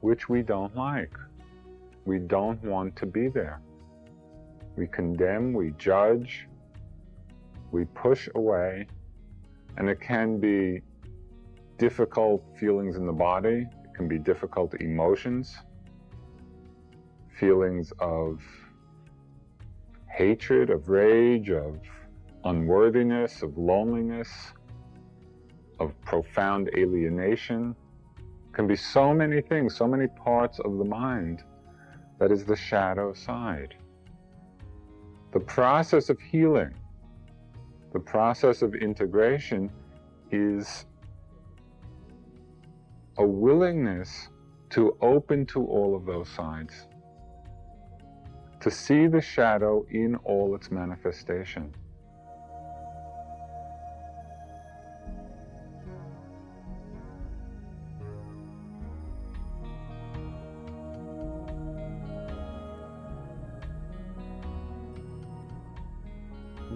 which we don't like. We don't want to be there. We condemn, we judge, we push away, and it can be difficult feelings in the body, it can be difficult emotions, feelings of hatred, of rage, of unworthiness, of loneliness, of profound alienation. Can be so many things, so many parts of the mind that is the shadow side. The process of healing, the process of integration is a willingness to open to all of those sides, to see the shadow in all its manifestation.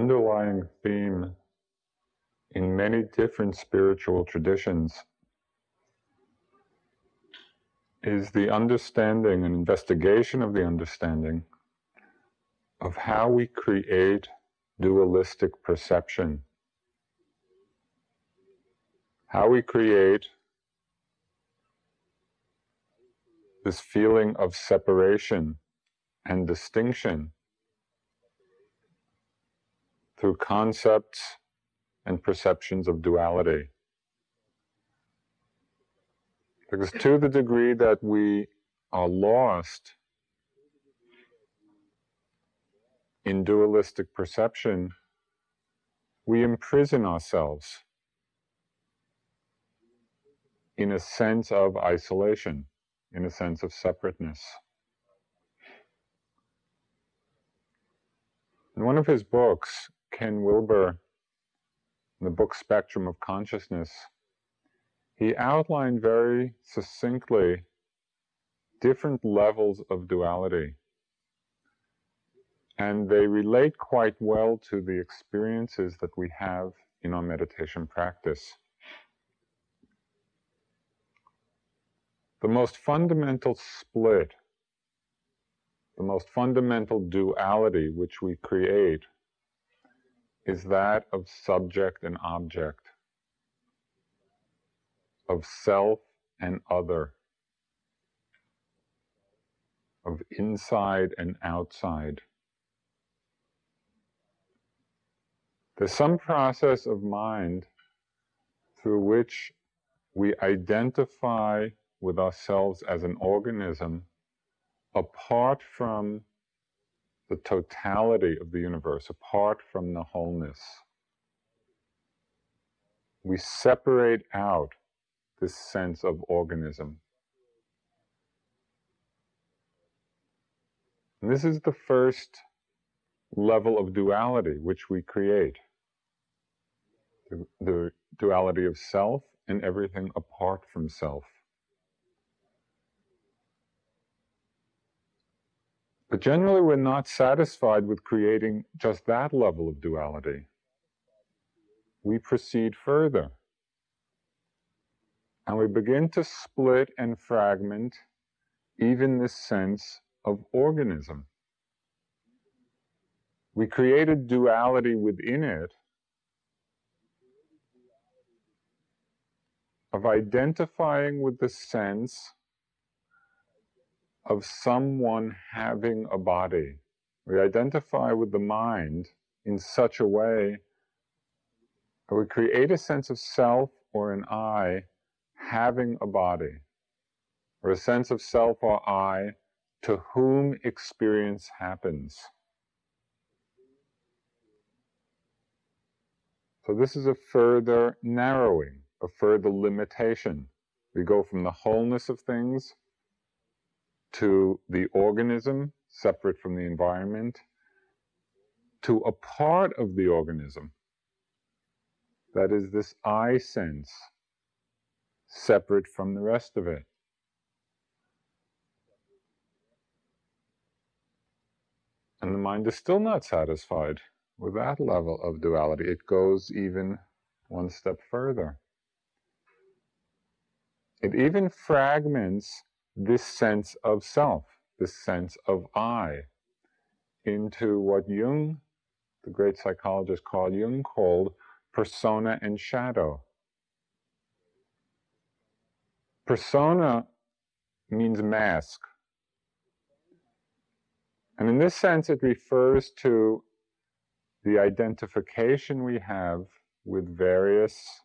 Underlying theme in many different spiritual traditions is the understanding and investigation of the understanding of how we create dualistic perception. How we create this feeling of separation and distinction through concepts and perceptions of duality. Because to the degree that we are lost in dualistic perception, we imprison ourselves in a sense of isolation, in a sense of separateness. In one of his books, Ken Wilber, in the book Spectrum of Consciousness, he outlined very succinctly different levels of duality. And they relate quite well to the experiences that we have in our meditation practice. The most fundamental split, the most fundamental duality which we create is that of subject and object, of self and other, of inside and outside. There's some process of mind through which we identify with ourselves as an organism apart from the totality of the universe, apart from the wholeness. We separate out this sense of organism. And this is the first level of duality which we create the, the duality of self and everything apart from self. But generally, we're not satisfied with creating just that level of duality. We proceed further. And we begin to split and fragment even this sense of organism. We create a duality within it of identifying with the sense of someone having a body. We identify with the mind in such a way that we create a sense of self or an I having a body, or a sense of self or I to whom experience happens. So, this is a further narrowing, a further limitation. We go from the wholeness of things to the organism, separate from the environment, to a part of the organism. That is this I sense, separate from the rest of it. And the mind is still not satisfied with that level of duality. It goes even one step further. It even fragments this sense of self, this sense of I, into what Jung, the great psychologist Carl Jung, called persona and shadow. Persona means mask. And in this sense, it refers to the identification we have with various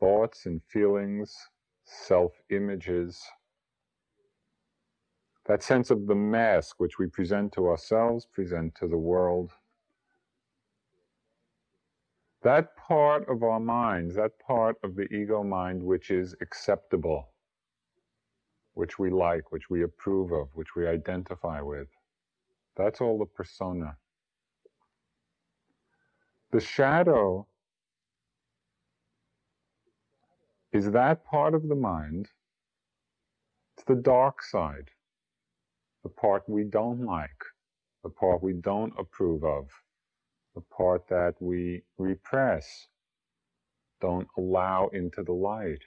thoughts and feelings, self images, that sense of the mask which we present to ourselves, present to the world. That part of our minds, that part of the ego mind which is acceptable, which we like, which we approve of, which we identify with, that's all the persona. The shadow is that part of the mind, it's the dark side the part we don't like, the part we don't approve of, the part that we repress, don't allow into the light.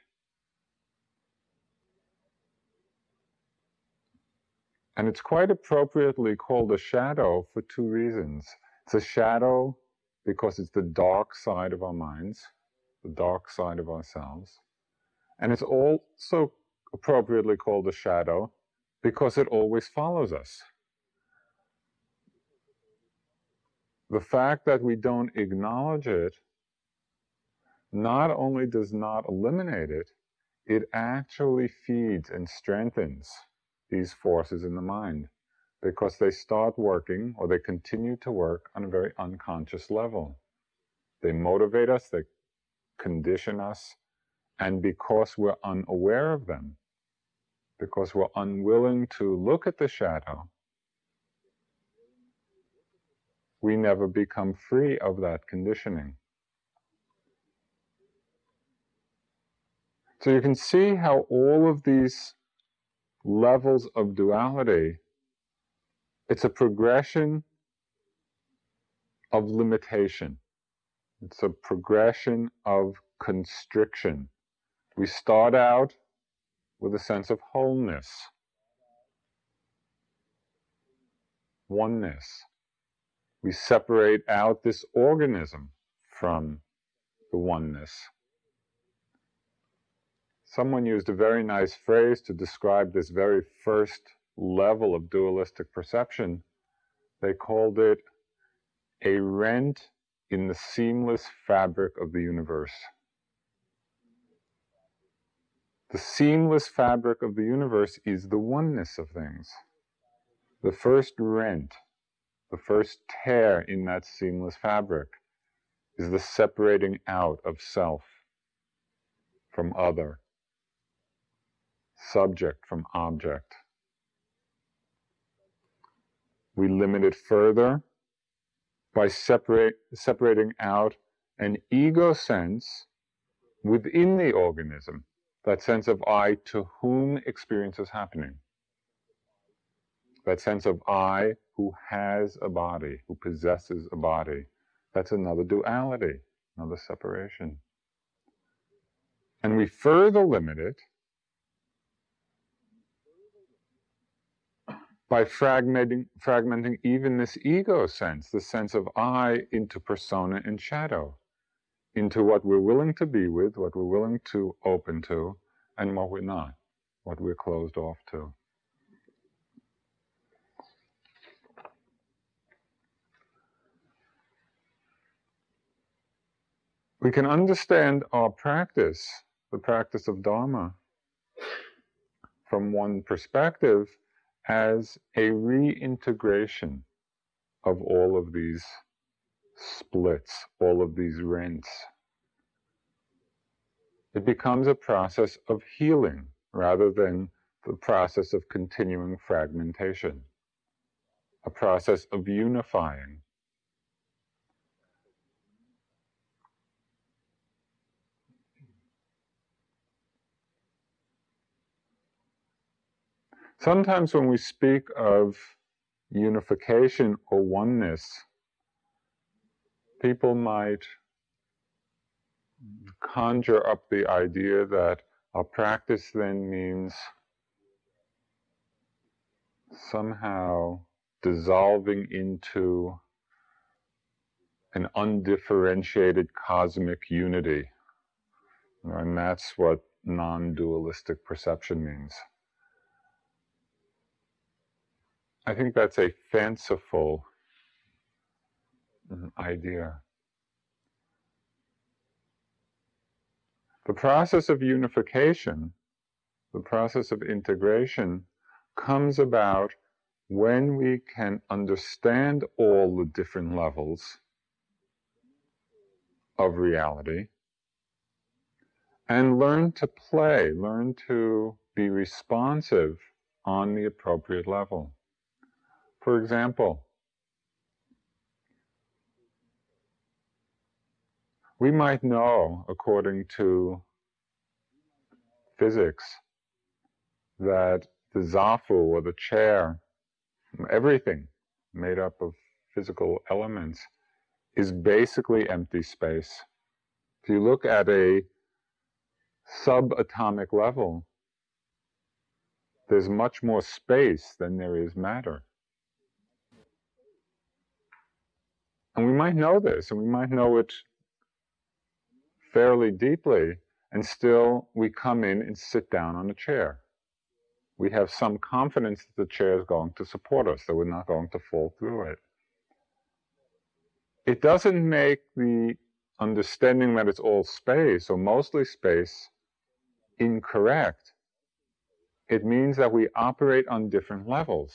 And it's quite appropriately called a shadow for two reasons. It's a shadow because it's the dark side of our minds, the dark side of ourselves. And it's also appropriately called a shadow because it always follows us. The fact that we don't acknowledge it not only does not eliminate it, it actually feeds and strengthens these forces in the mind because they start working or they continue to work on a very unconscious level. They motivate us, they condition us, and because we're unaware of them, because we're unwilling to look at the shadow, we never become free of that conditioning. So you can see how all of these levels of duality, it's a progression of limitation. It's a progression of constriction. We start out with a sense of wholeness, oneness. We separate out this organism from the oneness. Someone used a very nice phrase to describe this very first level of dualistic perception. They called it a rent in the seamless fabric of the universe. The seamless fabric of the universe is the oneness of things. The first rent, the first tear in that seamless fabric is the separating out of self from other, subject from object. We limit it further by separate, separating out an ego sense within the organism that sense of I to whom experience is happening. that sense of I who has a body, who possesses a body. That's another duality, another separation. And we further limit it by fragmenting, fragmenting even this ego sense, the sense of I, into persona and shadow, into what we're willing to be with, what we're willing to open to, and what we're not, what we're closed off to. We can understand our practice, the practice of Dharma, from one perspective as a reintegration of all of these splits, all of these rents. It becomes a process of healing rather than the process of continuing fragmentation, a process of unifying. Sometimes when we speak of unification or oneness, people might conjure up the idea that a practice then means somehow dissolving into an undifferentiated cosmic unity. And that's what non dualistic perception means. I think that's a fanciful Mm-hmm, idea. The process of unification, the process of integration, comes about when we can understand all the different levels of reality and learn to play, learn to be responsive on the appropriate level. For example, we might know, according to physics, that the zafu or the chair, everything made up of physical elements, is basically empty space. If you look at a subatomic level, there's much more space than there is matter. And we might know this, and we might know it fairly deeply, and still we come in and sit down on a chair. We have some confidence that the chair is going to support us, that we're not going to fall through it. It doesn't make the understanding that it's all space, or mostly space, incorrect. It means that we operate on different levels.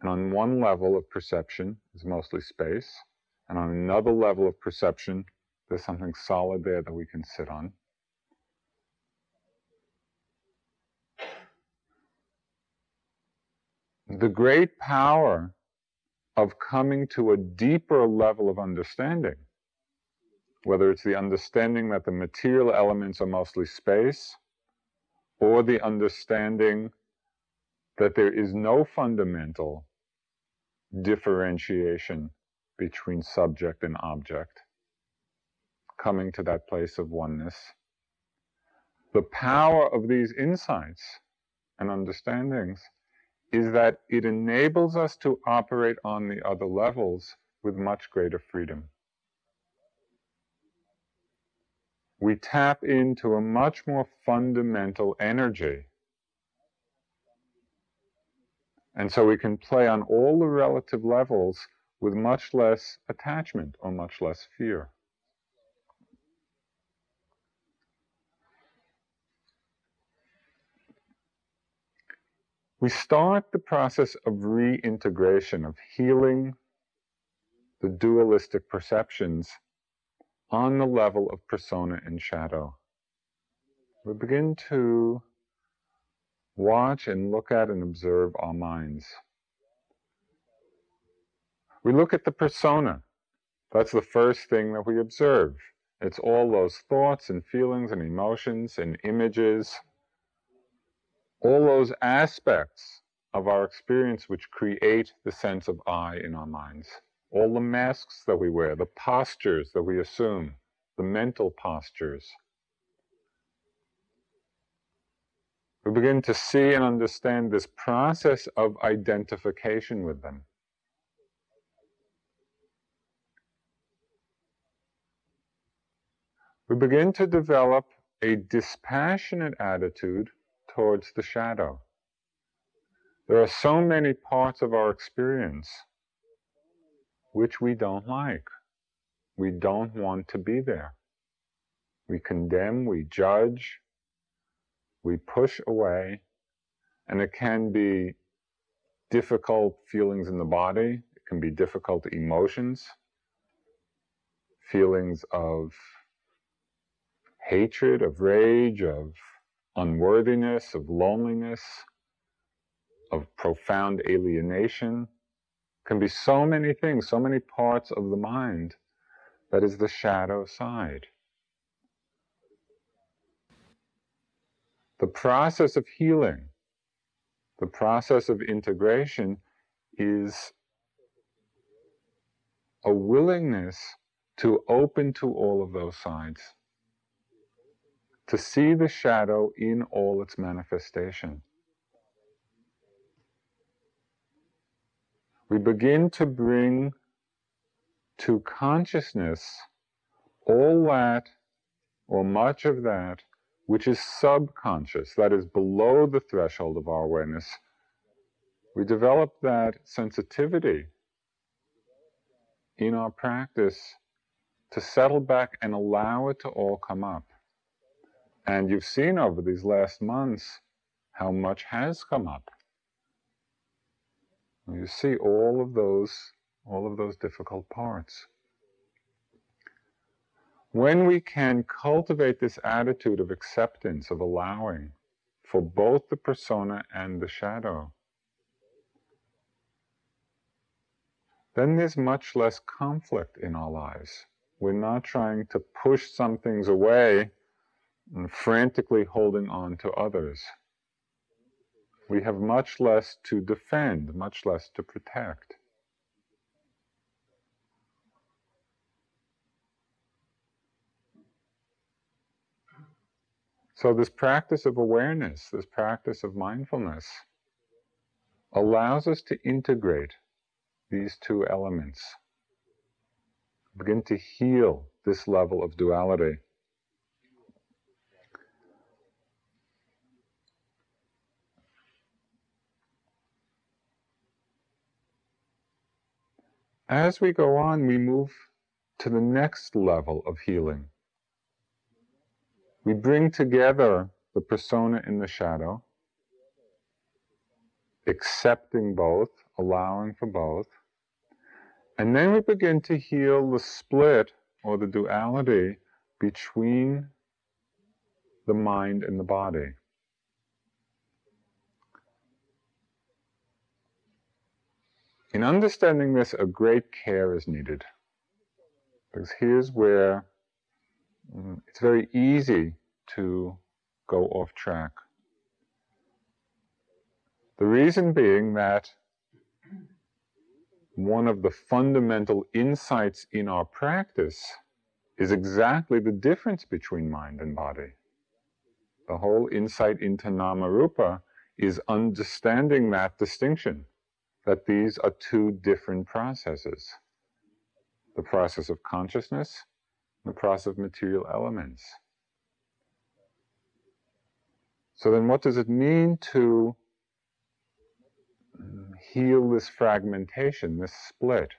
And on one level of perception is mostly space, and on another level of perception, there's something solid there that we can sit on. The great power of coming to a deeper level of understanding, whether it's the understanding that the material elements are mostly space, or the understanding that there is no fundamental differentiation between subject and object, coming to that place of oneness. The power of these insights and understandings is that it enables us to operate on the other levels with much greater freedom. We tap into a much more fundamental energy. And so we can play on all the relative levels with much less attachment or much less fear. We start the process of reintegration, of healing the dualistic perceptions on the level of persona and shadow. We begin to watch and look at and observe our minds. We look at the persona. That's the first thing that we observe. It's all those thoughts and feelings and emotions and images, all those aspects of our experience which create the sense of I in our minds. All the masks that we wear, the postures that we assume, the mental postures. We begin to see and understand this process of identification with them. We begin to develop a dispassionate attitude towards the shadow. There are so many parts of our experience which we don't like. We don't want to be there. We condemn, we judge, we push away, and it can be difficult feelings in the body, it can be difficult emotions, feelings of hatred, of rage, of unworthiness, of loneliness, of profound alienation. Can be so many things, so many parts of the mind that is the shadow side. The process of healing, the process of integration is a willingness to open to all of those sides to see the shadow in all its manifestation. We begin to bring to consciousness all that, or much of that, which is subconscious, that is below the threshold of our awareness. We develop that sensitivity in our practice to settle back and allow it to all come up. And you've seen over these last months how much has come up. You see all of those, all of those difficult parts. When we can cultivate this attitude of acceptance, of allowing for both the persona and the shadow, then there's much less conflict in our lives. We're not trying to push some things away and frantically holding on to others. We have much less to defend, much less to protect. So, this practice of awareness, this practice of mindfulness, allows us to integrate these two elements, begin to heal this level of duality. As we go on, we move to the next level of healing. We bring together the persona in the shadow, accepting both, allowing for both. And then we begin to heal the split or the duality between the mind and the body. In understanding this, a great care is needed. Because here's where mm, it's very easy to go off track. The reason being that one of the fundamental insights in our practice is exactly the difference between mind and body. The whole insight into Nama Rupa is understanding that distinction that these are two different processes the process of consciousness, the process of material elements. So, then what does it mean to heal this fragmentation, this split?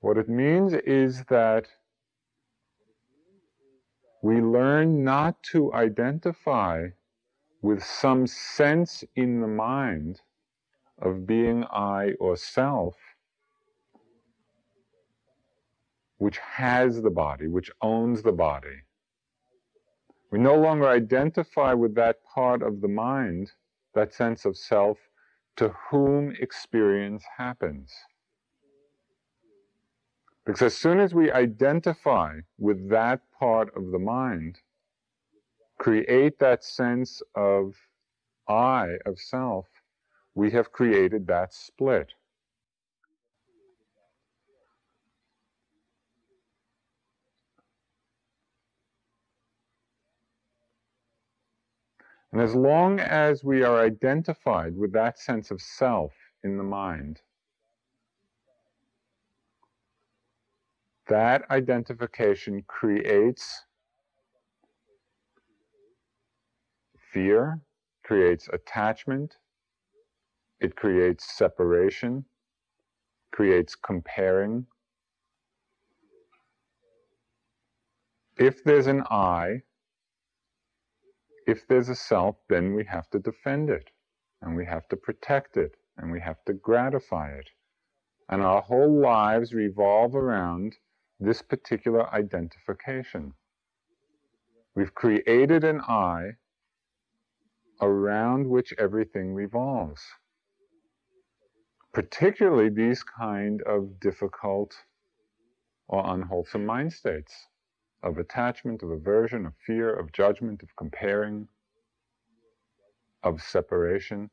What it means is that we learn not to identify with some sense in the mind of being I or self, which has the body, which owns the body. We no longer identify with that part of the mind, that sense of self, to whom experience happens. Because as soon as we identify with that part of the mind, create that sense of I, of self, we have created that split. And as long as we are identified with that sense of self in the mind, that identification creates fear, creates attachment, it creates separation, creates comparing. If there's an I, if there's a self, then we have to defend it, and we have to protect it, and we have to gratify it. And our whole lives revolve around this particular identification. We've created an I around which everything revolves. Particularly these kind of difficult or unwholesome mind states of attachment, of aversion, of fear, of judgment, of comparing, of separation.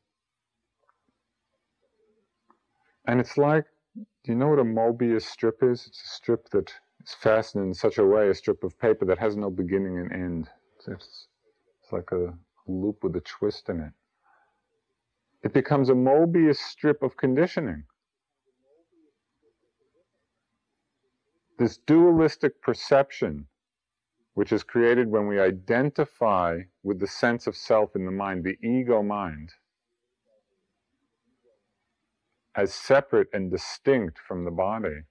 And it's like, do you know what a Mobius strip is? It's a strip that is fastened in such a way, a strip of paper that has no beginning and end. It's, it's like a loop with a twist in it. It becomes a Mobius strip of conditioning. This dualistic perception, which is created when we identify with the sense of self in the mind, the ego mind, as separate and distinct from the body.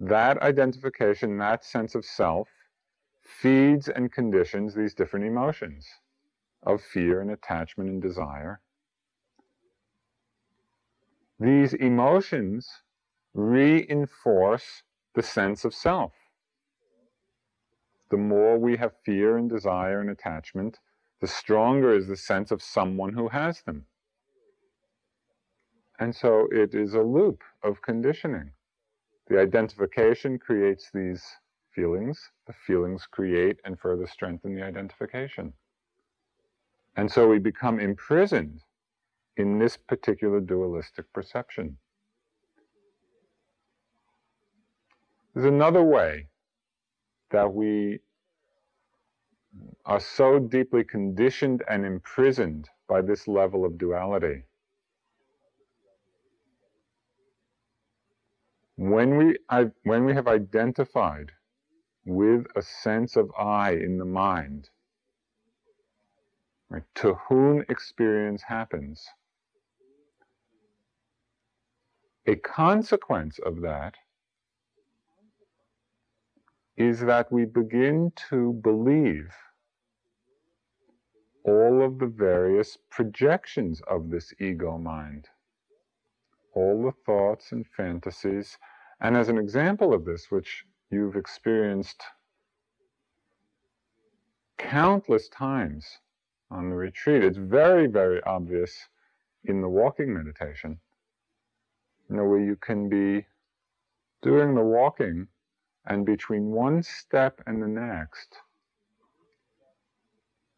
That identification, that sense of self, feeds and conditions these different emotions of fear and attachment and desire. These emotions reinforce the sense of self. The more we have fear and desire and attachment, the stronger is the sense of someone who has them. And so it is a loop of conditioning. The identification creates these feelings, the feelings create and further strengthen the identification. And so we become imprisoned in this particular dualistic perception. There's another way that we are so deeply conditioned and imprisoned by this level of duality. When we, when we have identified with a sense of I in the mind, right, to whom experience happens, a consequence of that is that we begin to believe all of the various projections of this ego mind, all the thoughts and fantasies. And as an example of this, which you've experienced countless times on the retreat. It's very, very obvious in the walking meditation. You know, where you can be doing the walking and between one step and the next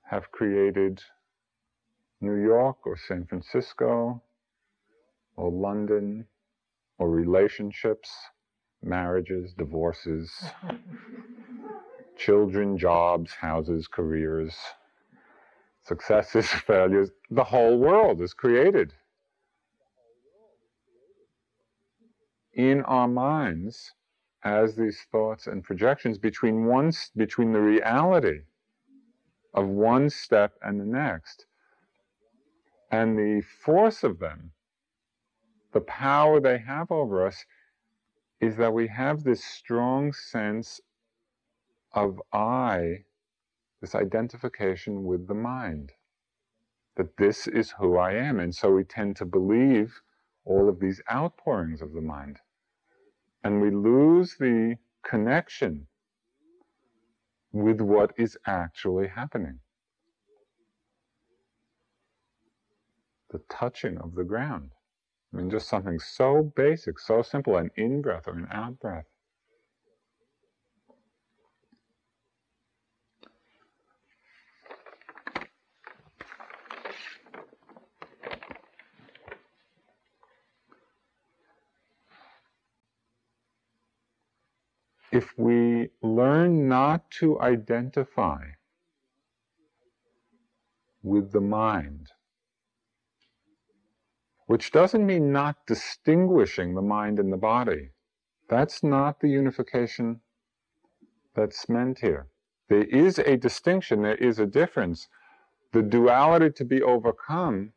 have created New York or San Francisco or London or relationships marriages, divorces, children, jobs, houses, careers, successes, failures. The whole world is created. In our minds, as these thoughts and projections between one between the reality of one step and the next and the force of them the power they have over us is that we have this strong sense of I, this identification with the mind, that this is who I am. And so we tend to believe all of these outpourings of the mind. And we lose the connection with what is actually happening. The touching of the ground. I mean, just something so basic, so simple, an in breath or an out breath. If we learn not to identify with the mind, which doesn't mean not distinguishing the mind and the body. That's not the unification that's meant here. There is a distinction, there is a difference. The duality to be overcome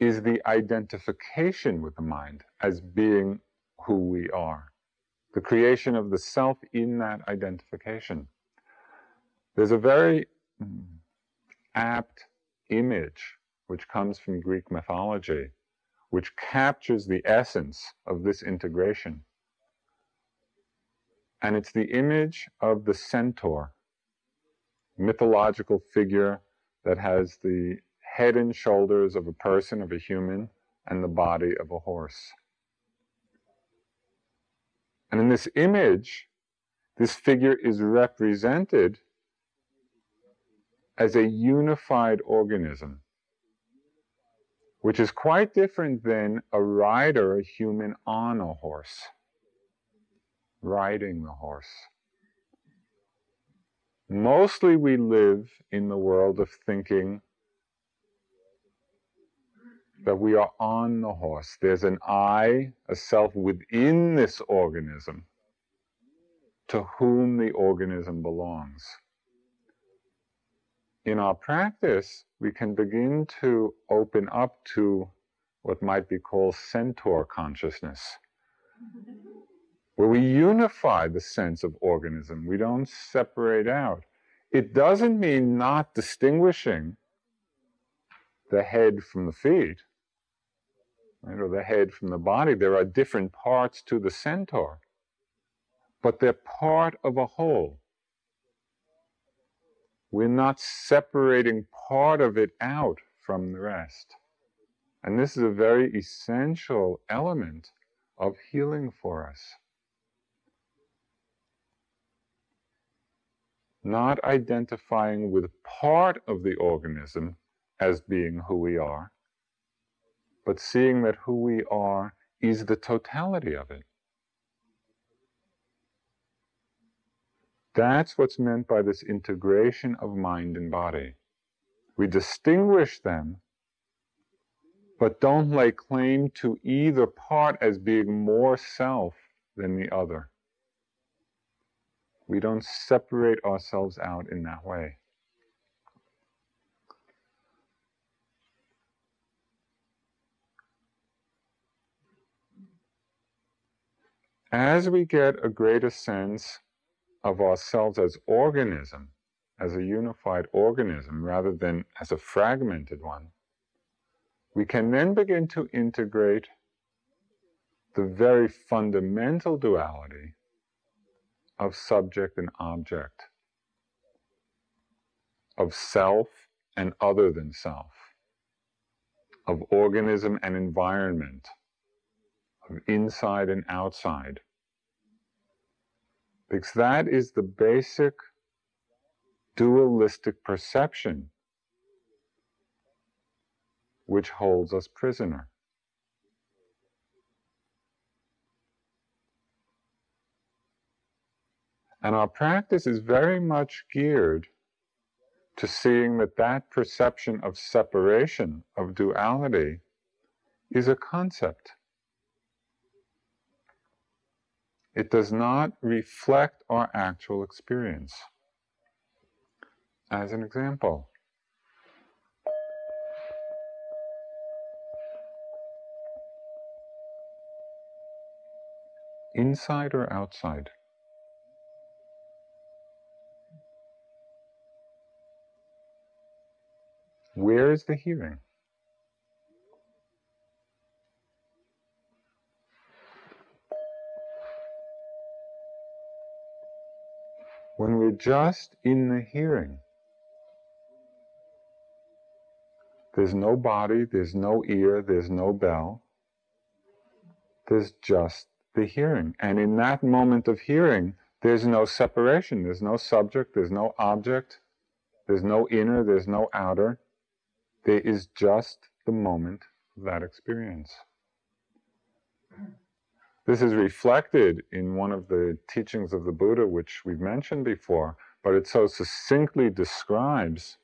is the identification with the mind as being who we are, the creation of the self in that identification. There's a very mm, apt image which comes from Greek mythology, which captures the essence of this integration. And it's the image of the centaur, mythological figure that has the head and shoulders of a person, of a human, and the body of a horse. And in this image, this figure is represented as a unified organism, which is quite different than a rider, a human on a horse, riding the horse. Mostly we live in the world of thinking that we are on the horse. There's an I, a self within this organism to whom the organism belongs. In our practice, we can begin to open up to what might be called centaur consciousness, where we unify the sense of organism. We don't separate out. It doesn't mean not distinguishing the head from the feet right, or the head from the body. There are different parts to the centaur, but they're part of a whole. We're not separating part of it out from the rest. And this is a very essential element of healing for us. Not identifying with part of the organism as being who we are, but seeing that who we are is the totality of it. That's what's meant by this integration of mind and body. We distinguish them, but don't lay claim to either part as being more self than the other. We don't separate ourselves out in that way. as we get a greater sense of ourselves as organism, as a unified organism rather than as a fragmented one, we can then begin to integrate the very fundamental duality of subject and object, of self and other than self, of organism and environment, of inside and outside. Because that is the basic dualistic perception which holds us prisoner. And our practice is very much geared to seeing that that perception of separation, of duality, is a concept. It does not reflect our actual experience. As an example, inside or outside? Where is the hearing? when we're just in the hearing. There's no body, there's no ear, there's no bell. There's just the hearing. And in that moment of hearing, there's no separation, there's no subject, there's no object, there's no inner, there's no outer. There is just the moment of that experience. This is reflected in one of the teachings of the Buddha, which we've mentioned before, but it so succinctly describes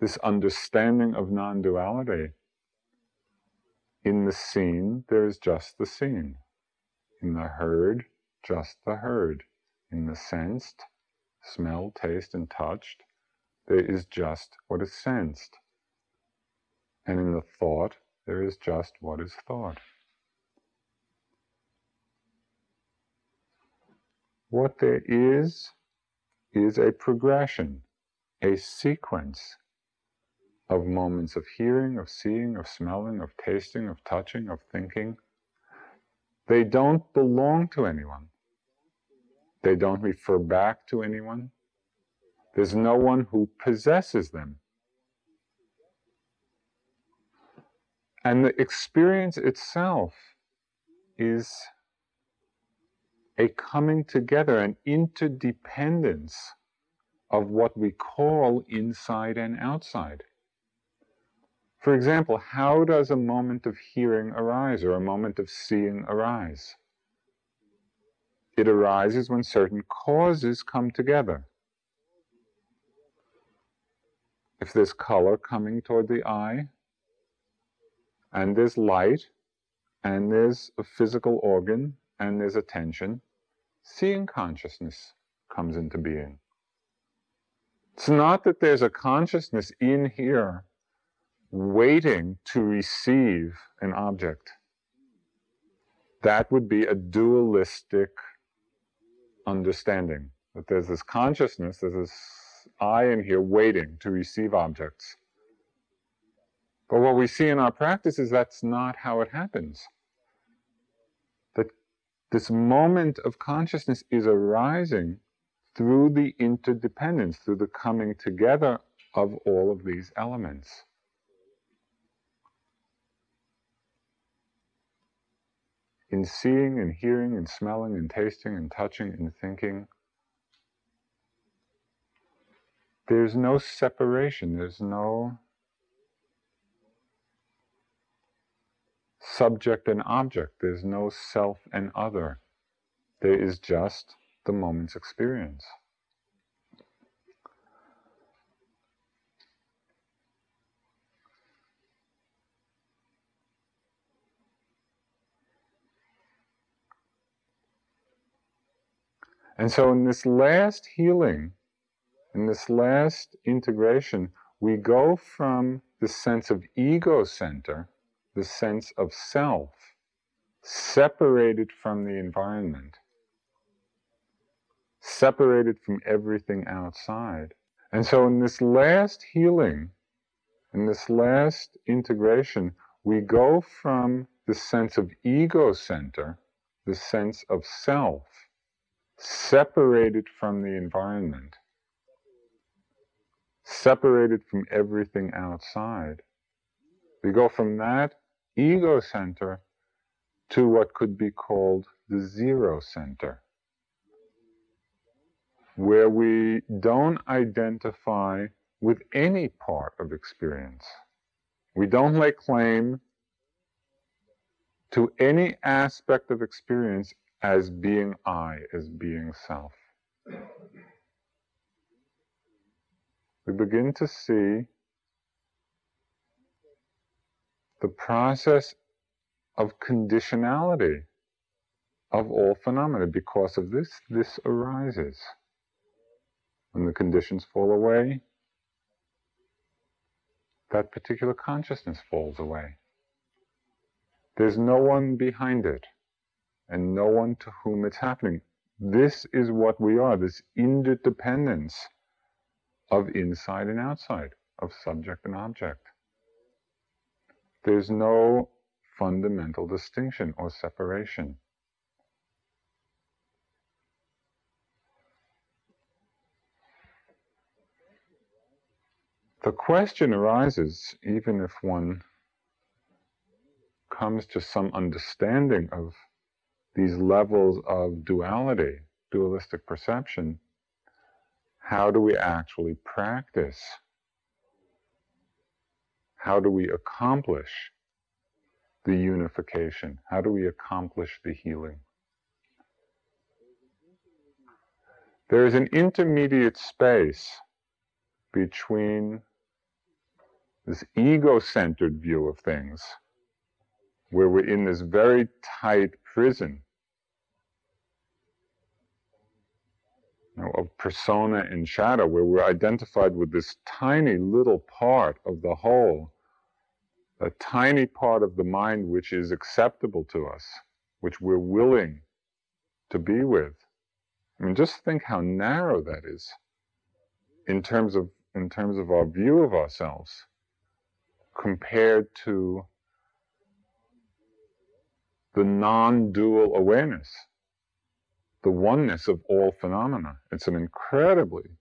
this understanding of non duality. In the seen, there is just the seen. In the heard, just the heard. In the sensed, smell, taste, and touched, there is just what is sensed. And in the thought, there is just what is thought. What there is, is a progression, a sequence of moments of hearing, of seeing, of smelling, of tasting, of touching, of thinking. They don't belong to anyone. They don't refer back to anyone. There's no one who possesses them. And the experience itself is a coming together, an interdependence of what we call inside and outside. For example, how does a moment of hearing arise or a moment of seeing arise? It arises when certain causes come together. If there's color coming toward the eye, and there's light, and there's a physical organ, and there's attention, seeing consciousness comes into being. It's not that there's a consciousness in here waiting to receive an object. That would be a dualistic understanding that there's this consciousness, there's this I in here waiting to receive objects. But what we see in our practice is that's not how it happens. This moment of consciousness is arising through the interdependence, through the coming together of all of these elements. In seeing and hearing and smelling and tasting and touching and thinking, there's no separation, there's no subject and object, there's no self and other. There is just the moment's experience. And so, in this last healing, in this last integration, we go from the sense of ego center, the sense of self, separated from the environment, separated from everything outside. And so, in this last healing, in this last integration, we go from the sense of ego center, the sense of self, separated from the environment, separated from everything outside. We go from that ego center to what could be called the zero center, where we don't identify with any part of experience. We don't lay claim to any aspect of experience as being I, as being self. We begin to see the process of conditionality of all phenomena. Because of this, this arises. When the conditions fall away, that particular consciousness falls away. There's no one behind it and no one to whom it's happening. This is what we are, this interdependence of inside and outside, of subject and object. There's no fundamental distinction or separation. The question arises, even if one comes to some understanding of these levels of duality, dualistic perception, how do we actually practice? How do we accomplish the unification? How do we accomplish the healing? There is an intermediate space between this ego centered view of things, where we're in this very tight prison know, of persona and shadow, where we're identified with this tiny little part of the whole, a tiny part of the mind which is acceptable to us, which we're willing to be with. I mean, just think how narrow that is in terms of in terms of our view of ourselves compared to the non-dual awareness, the oneness of all phenomena. It's an incredibly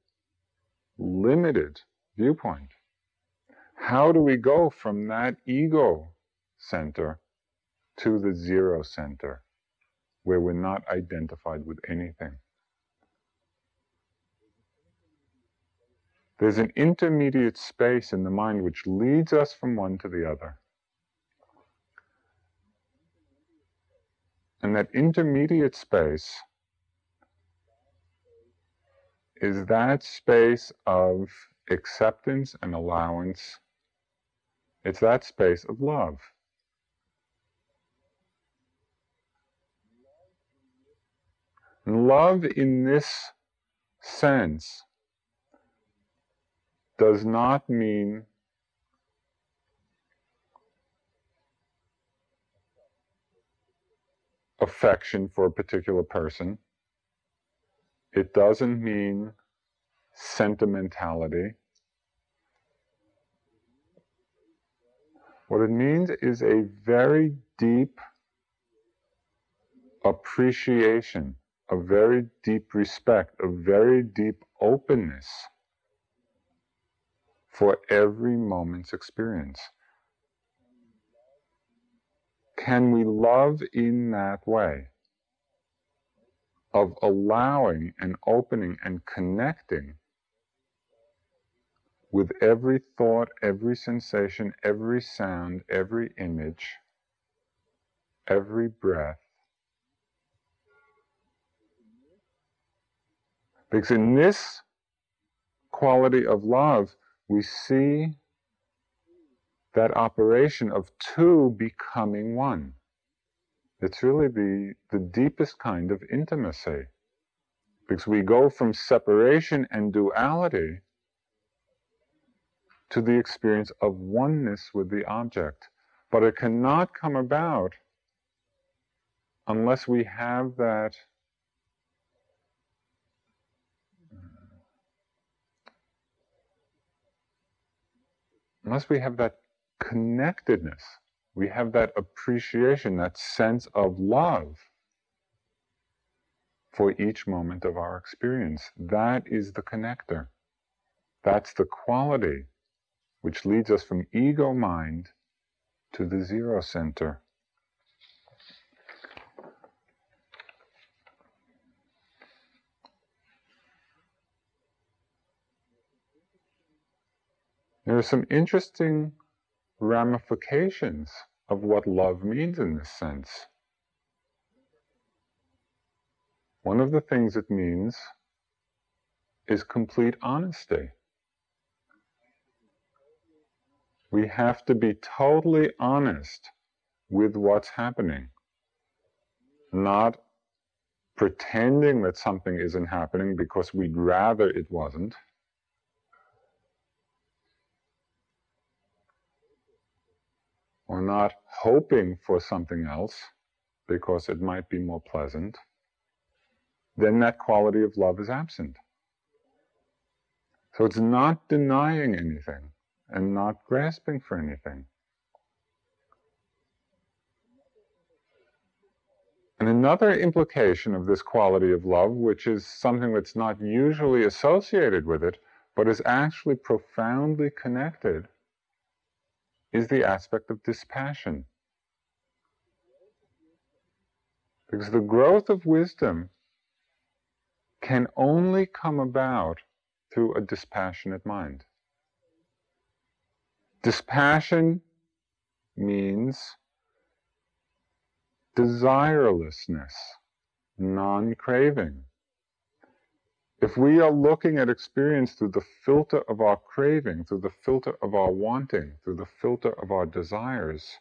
limited viewpoint. How do we go from that ego center to the zero center, where we're not identified with anything? There's an intermediate space in the mind which leads us from one to the other. And that intermediate space is that space of acceptance and allowance. It's that space of love. love in this sense does not mean affection for a particular person. It doesn't mean sentimentality. What it means is a very deep appreciation, a very deep respect, a very deep openness for every moment's experience. Can we love in that way of allowing and opening and connecting with every thought, every sensation, every sound, every image, every breath? Because in this quality of love, we see that operation of two becoming one. It's really the, the deepest kind of intimacy. Because we go from separation and duality to the experience of oneness with the object. But it cannot come about unless we have that unless we have that connectedness, we have that appreciation, that sense of love for each moment of our experience. That is the connector. That's the quality which leads us from ego mind to the zero center. There are some interesting ramifications of what love means in this sense. One of the things it means is complete honesty. We have to be totally honest with what's happening, not pretending that something isn't happening because we'd rather it wasn't. Or not hoping for something else because it might be more pleasant, then that quality of love is absent. So it's not denying anything and not grasping for anything. And another implication of this quality of love, which is something that's not usually associated with it, but is actually profoundly connected is the aspect of dispassion. Because the growth of wisdom can only come about through a dispassionate mind. Dispassion means desirelessness, non craving. If we are looking at experience through the filter of our craving, through the filter of our wanting, through the filter of our desires,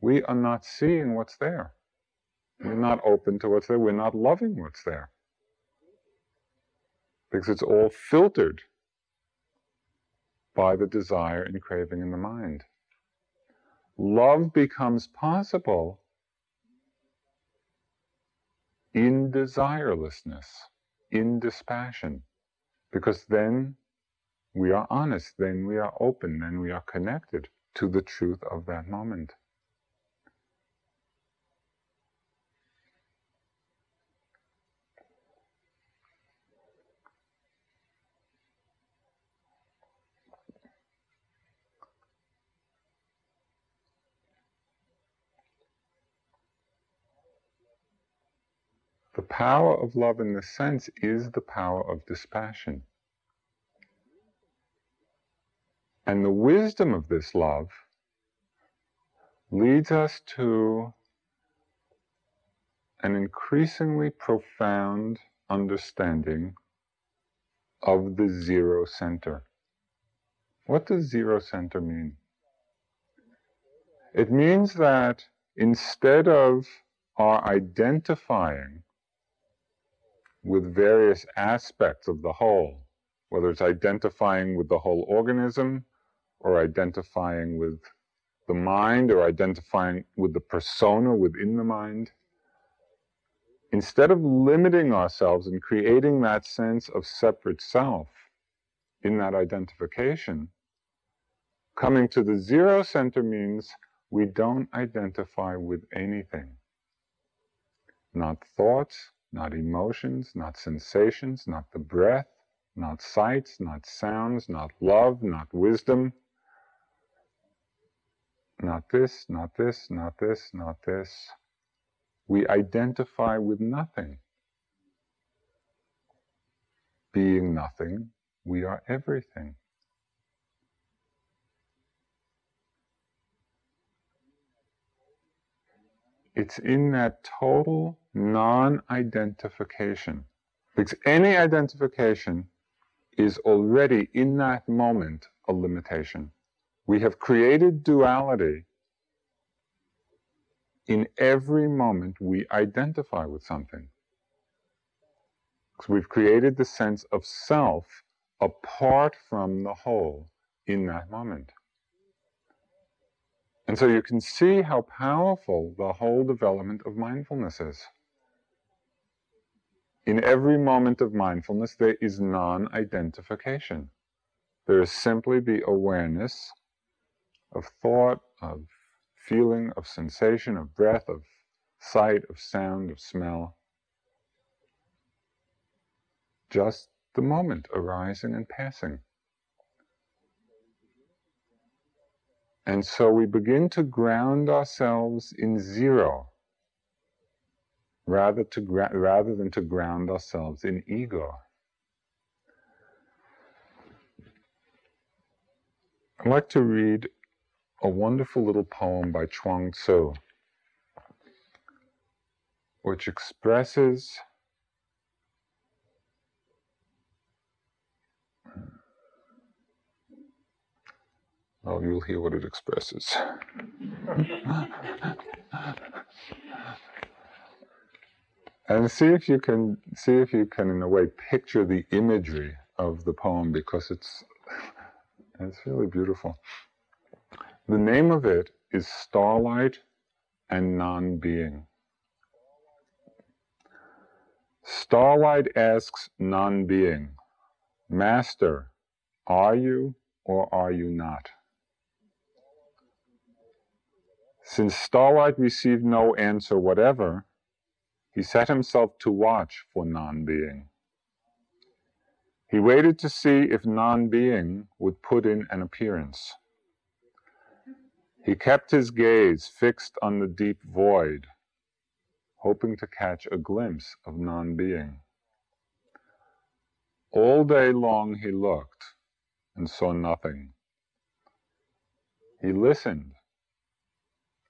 we are not seeing what's there. We're not open to what's there. We're not loving what's there. Because it's all filtered by the desire and craving in the mind. Love becomes possible in desirelessness, in dispassion, because then we are honest, then we are open, then we are connected to the truth of that moment. Power of love in this sense is the power of dispassion. And the wisdom of this love leads us to an increasingly profound understanding of the zero center. What does zero center mean? It means that instead of our identifying with various aspects of the whole, whether it's identifying with the whole organism or identifying with the mind or identifying with the persona within the mind. Instead of limiting ourselves and creating that sense of separate self in that identification, coming to the zero center means we don't identify with anything. Not thoughts, not emotions, not sensations, not the breath, not sights, not sounds, not love, not wisdom. Not this, not this, not this, not this. We identify with nothing. Being nothing, we are everything. It's in that total non identification. Because any identification is already in that moment a limitation. We have created duality in every moment we identify with something. We've created the sense of self apart from the whole in that moment. And so you can see how powerful the whole development of mindfulness is. In every moment of mindfulness, there is non identification. There is simply the awareness of thought, of feeling, of sensation, of breath, of sight, of sound, of smell. Just the moment arising and passing. And so we begin to ground ourselves in zero rather, to gra- rather than to ground ourselves in ego. I'd like to read a wonderful little poem by Chuang Tzu, which expresses You'll hear what it expresses. and see if you can see if you can in a way picture the imagery of the poem because it's it's really beautiful. The name of it is Starlight and Non-Being. Starlight asks non-being, Master, are you or are you not? Since Starlight received no answer whatever, he set himself to watch for non being. He waited to see if non being would put in an appearance. He kept his gaze fixed on the deep void, hoping to catch a glimpse of non being. All day long he looked and saw nothing. He listened,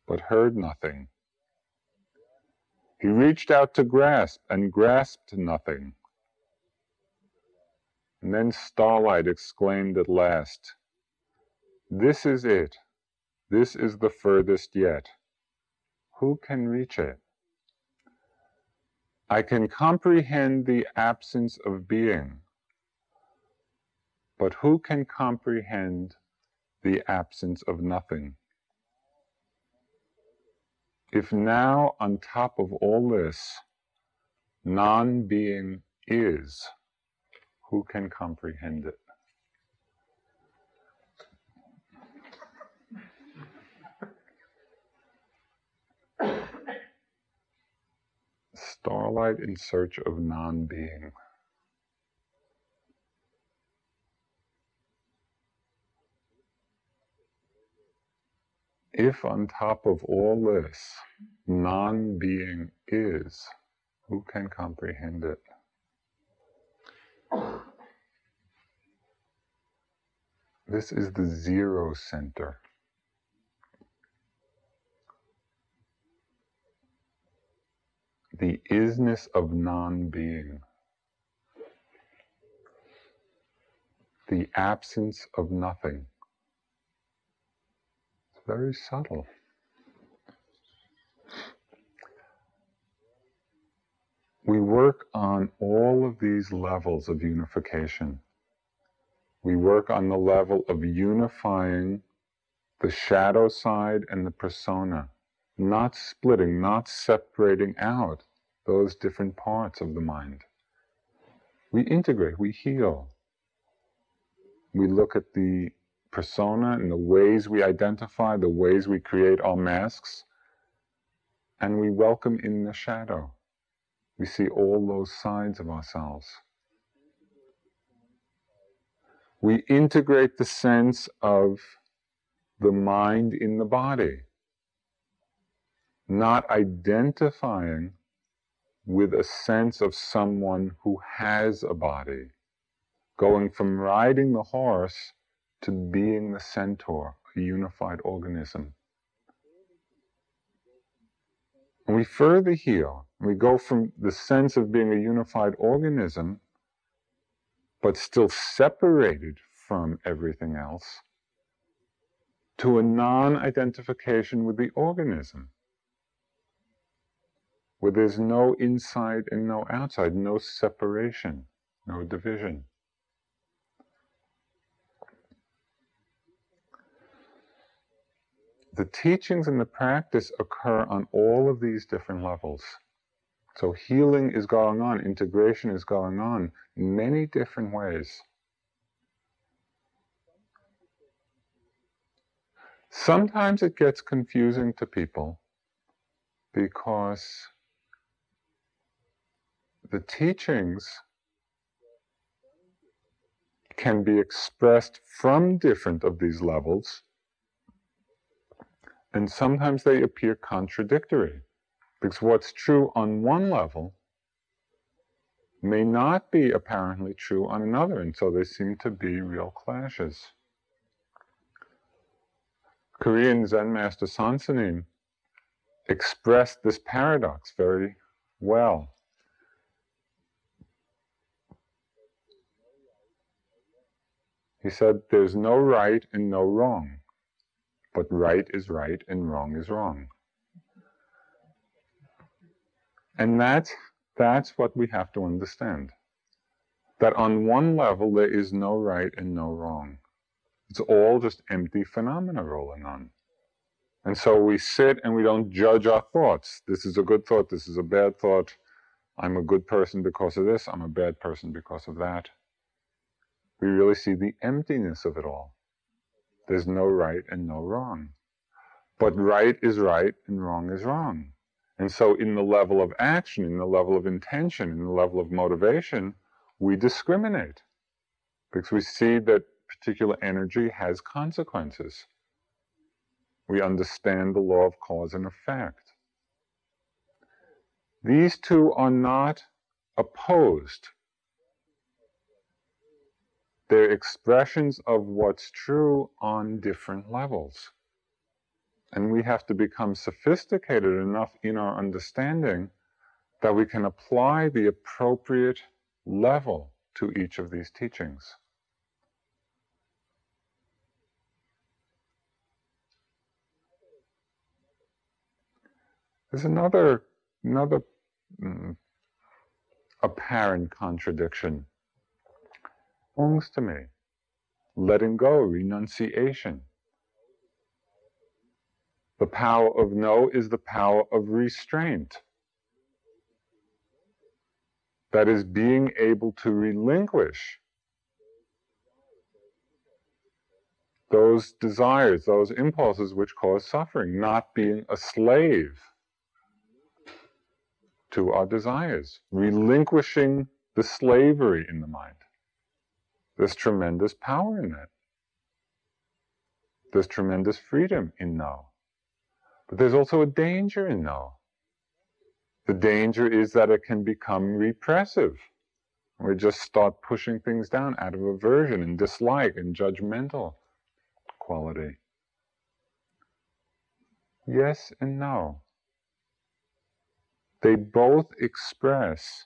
but heard nothing. He reached out to grasp and grasped nothing. And then Starlight exclaimed at last, This is it. This is the furthest yet. Who can reach it? I can comprehend the absence of being, but who can comprehend the absence of nothing? If now, on top of all this, non being is, who can comprehend it? starlight in search of non being. If on top of all this, non being is, who can comprehend it? This is the zero center. the isness of non being, the absence of nothing. Very subtle. We work on all of these levels of unification. We work on the level of unifying the shadow side and the persona not splitting, not separating out those different parts of the mind. We integrate, we heal. We look at the persona and the ways we identify, the ways we create our masks, and we welcome in the shadow. We see all those sides of ourselves. We integrate the sense of the mind in the body not identifying with a sense of someone who has a body, going from riding the horse to being the centaur, a unified organism. And we further heal. We go from the sense of being a unified organism, but still separated from everything else, to a non identification with the organism where there's no inside and no outside, no separation, no division. The teachings and the practice occur on all of these different levels. So healing is going on, integration is going on in many different ways. Sometimes it gets confusing to people because the teachings can be expressed from different of these levels, and sometimes they appear contradictory. Because what's true on one level may not be apparently true on another, and so there seem to be real clashes. Korean Zen master Soen Sa Nim expressed this paradox very well. He said, There's no right and no wrong, but right is right and wrong is wrong. And that's, that's what we have to understand. That on one level, there is no right and no wrong. It's all just empty phenomena rolling on. And so we sit and we don't judge our thoughts. This is a good thought, this is a bad thought. I'm a good person because of this, I'm a bad person because of that we really see the emptiness of it all. There's no right and no wrong. But right is right and wrong is wrong. And so, in the level of action, in the level of intention, in the level of motivation, we discriminate because we see that particular energy has consequences. We understand the law of cause and effect. These two are not opposed. They're expressions of what's true on different levels. And we have to become sophisticated enough in our understanding that we can apply the appropriate level to each of these teachings. There's another, another mm, apparent contradiction. Belongs to me. Letting go, renunciation. The power of no is the power of restraint. That is being able to relinquish those desires, those impulses which cause suffering, not being a slave to our desires, relinquishing the slavery in the mind. There's tremendous power in that. There's tremendous freedom in no. But there's also a danger in no. The danger is that it can become repressive. We just start pushing things down out of aversion and dislike and judgmental quality. Yes and no. They both express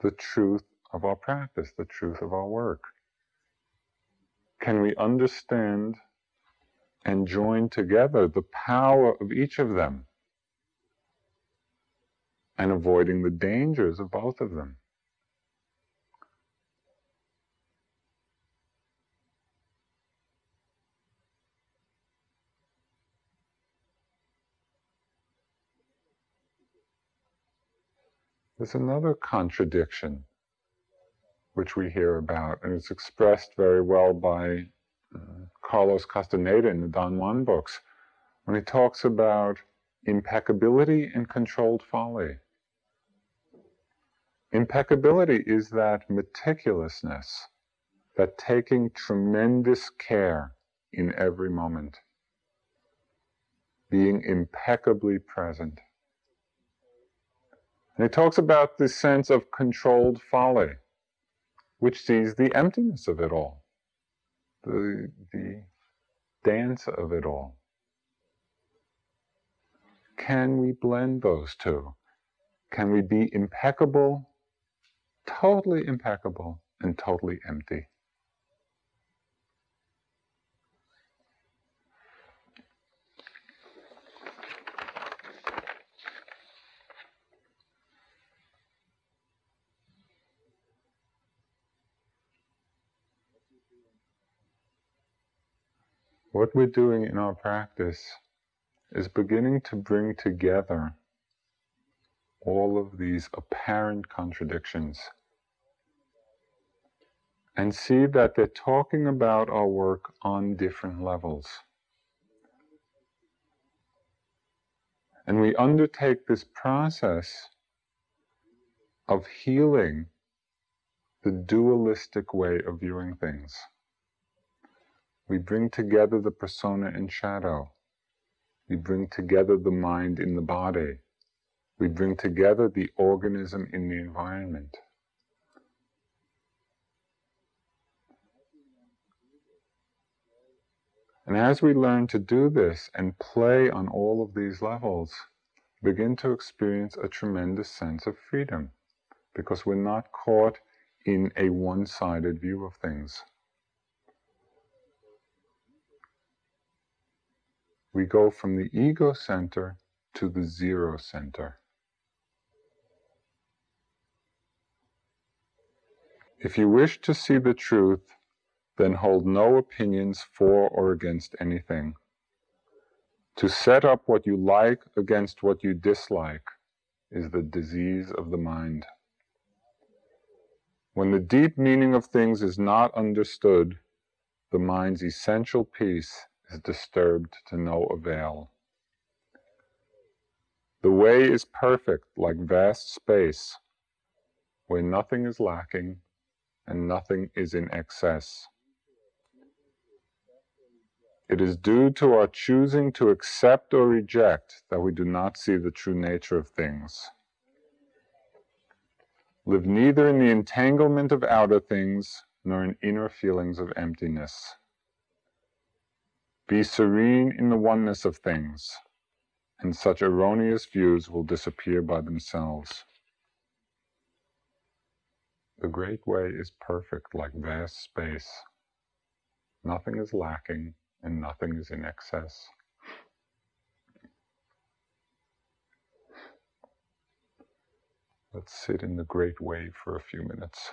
the truth of our practice, the truth of our work. Can we understand and join together the power of each of them and avoiding the dangers of both of them? There's another contradiction which we hear about, and it's expressed very well by uh, Carlos Castaneda in the Don Juan books, when he talks about impeccability and controlled folly. Impeccability is that meticulousness, that taking tremendous care in every moment, being impeccably present. And he talks about this sense of controlled folly, which sees the emptiness of it all, the, the dance of it all. Can we blend those two? Can we be impeccable, totally impeccable, and totally empty? What we're doing in our practice is beginning to bring together all of these apparent contradictions and see that they're talking about our work on different levels. And we undertake this process of healing the dualistic way of viewing things. We bring together the persona and shadow. We bring together the mind in the body. We bring together the organism in the environment. And as we learn to do this and play on all of these levels, begin to experience a tremendous sense of freedom because we're not caught in a one sided view of things. We go from the ego center to the zero center. If you wish to see the truth, then hold no opinions for or against anything. To set up what you like against what you dislike is the disease of the mind. When the deep meaning of things is not understood, the mind's essential peace is disturbed to no avail. The way is perfect like vast space, where nothing is lacking and nothing is in excess. It is due to our choosing to accept or reject that we do not see the true nature of things. Live neither in the entanglement of outer things nor in inner feelings of emptiness. Be serene in the oneness of things, and such erroneous views will disappear by themselves. The Great Way is perfect like vast space. Nothing is lacking and nothing is in excess. Let's sit in the Great Way for a few minutes.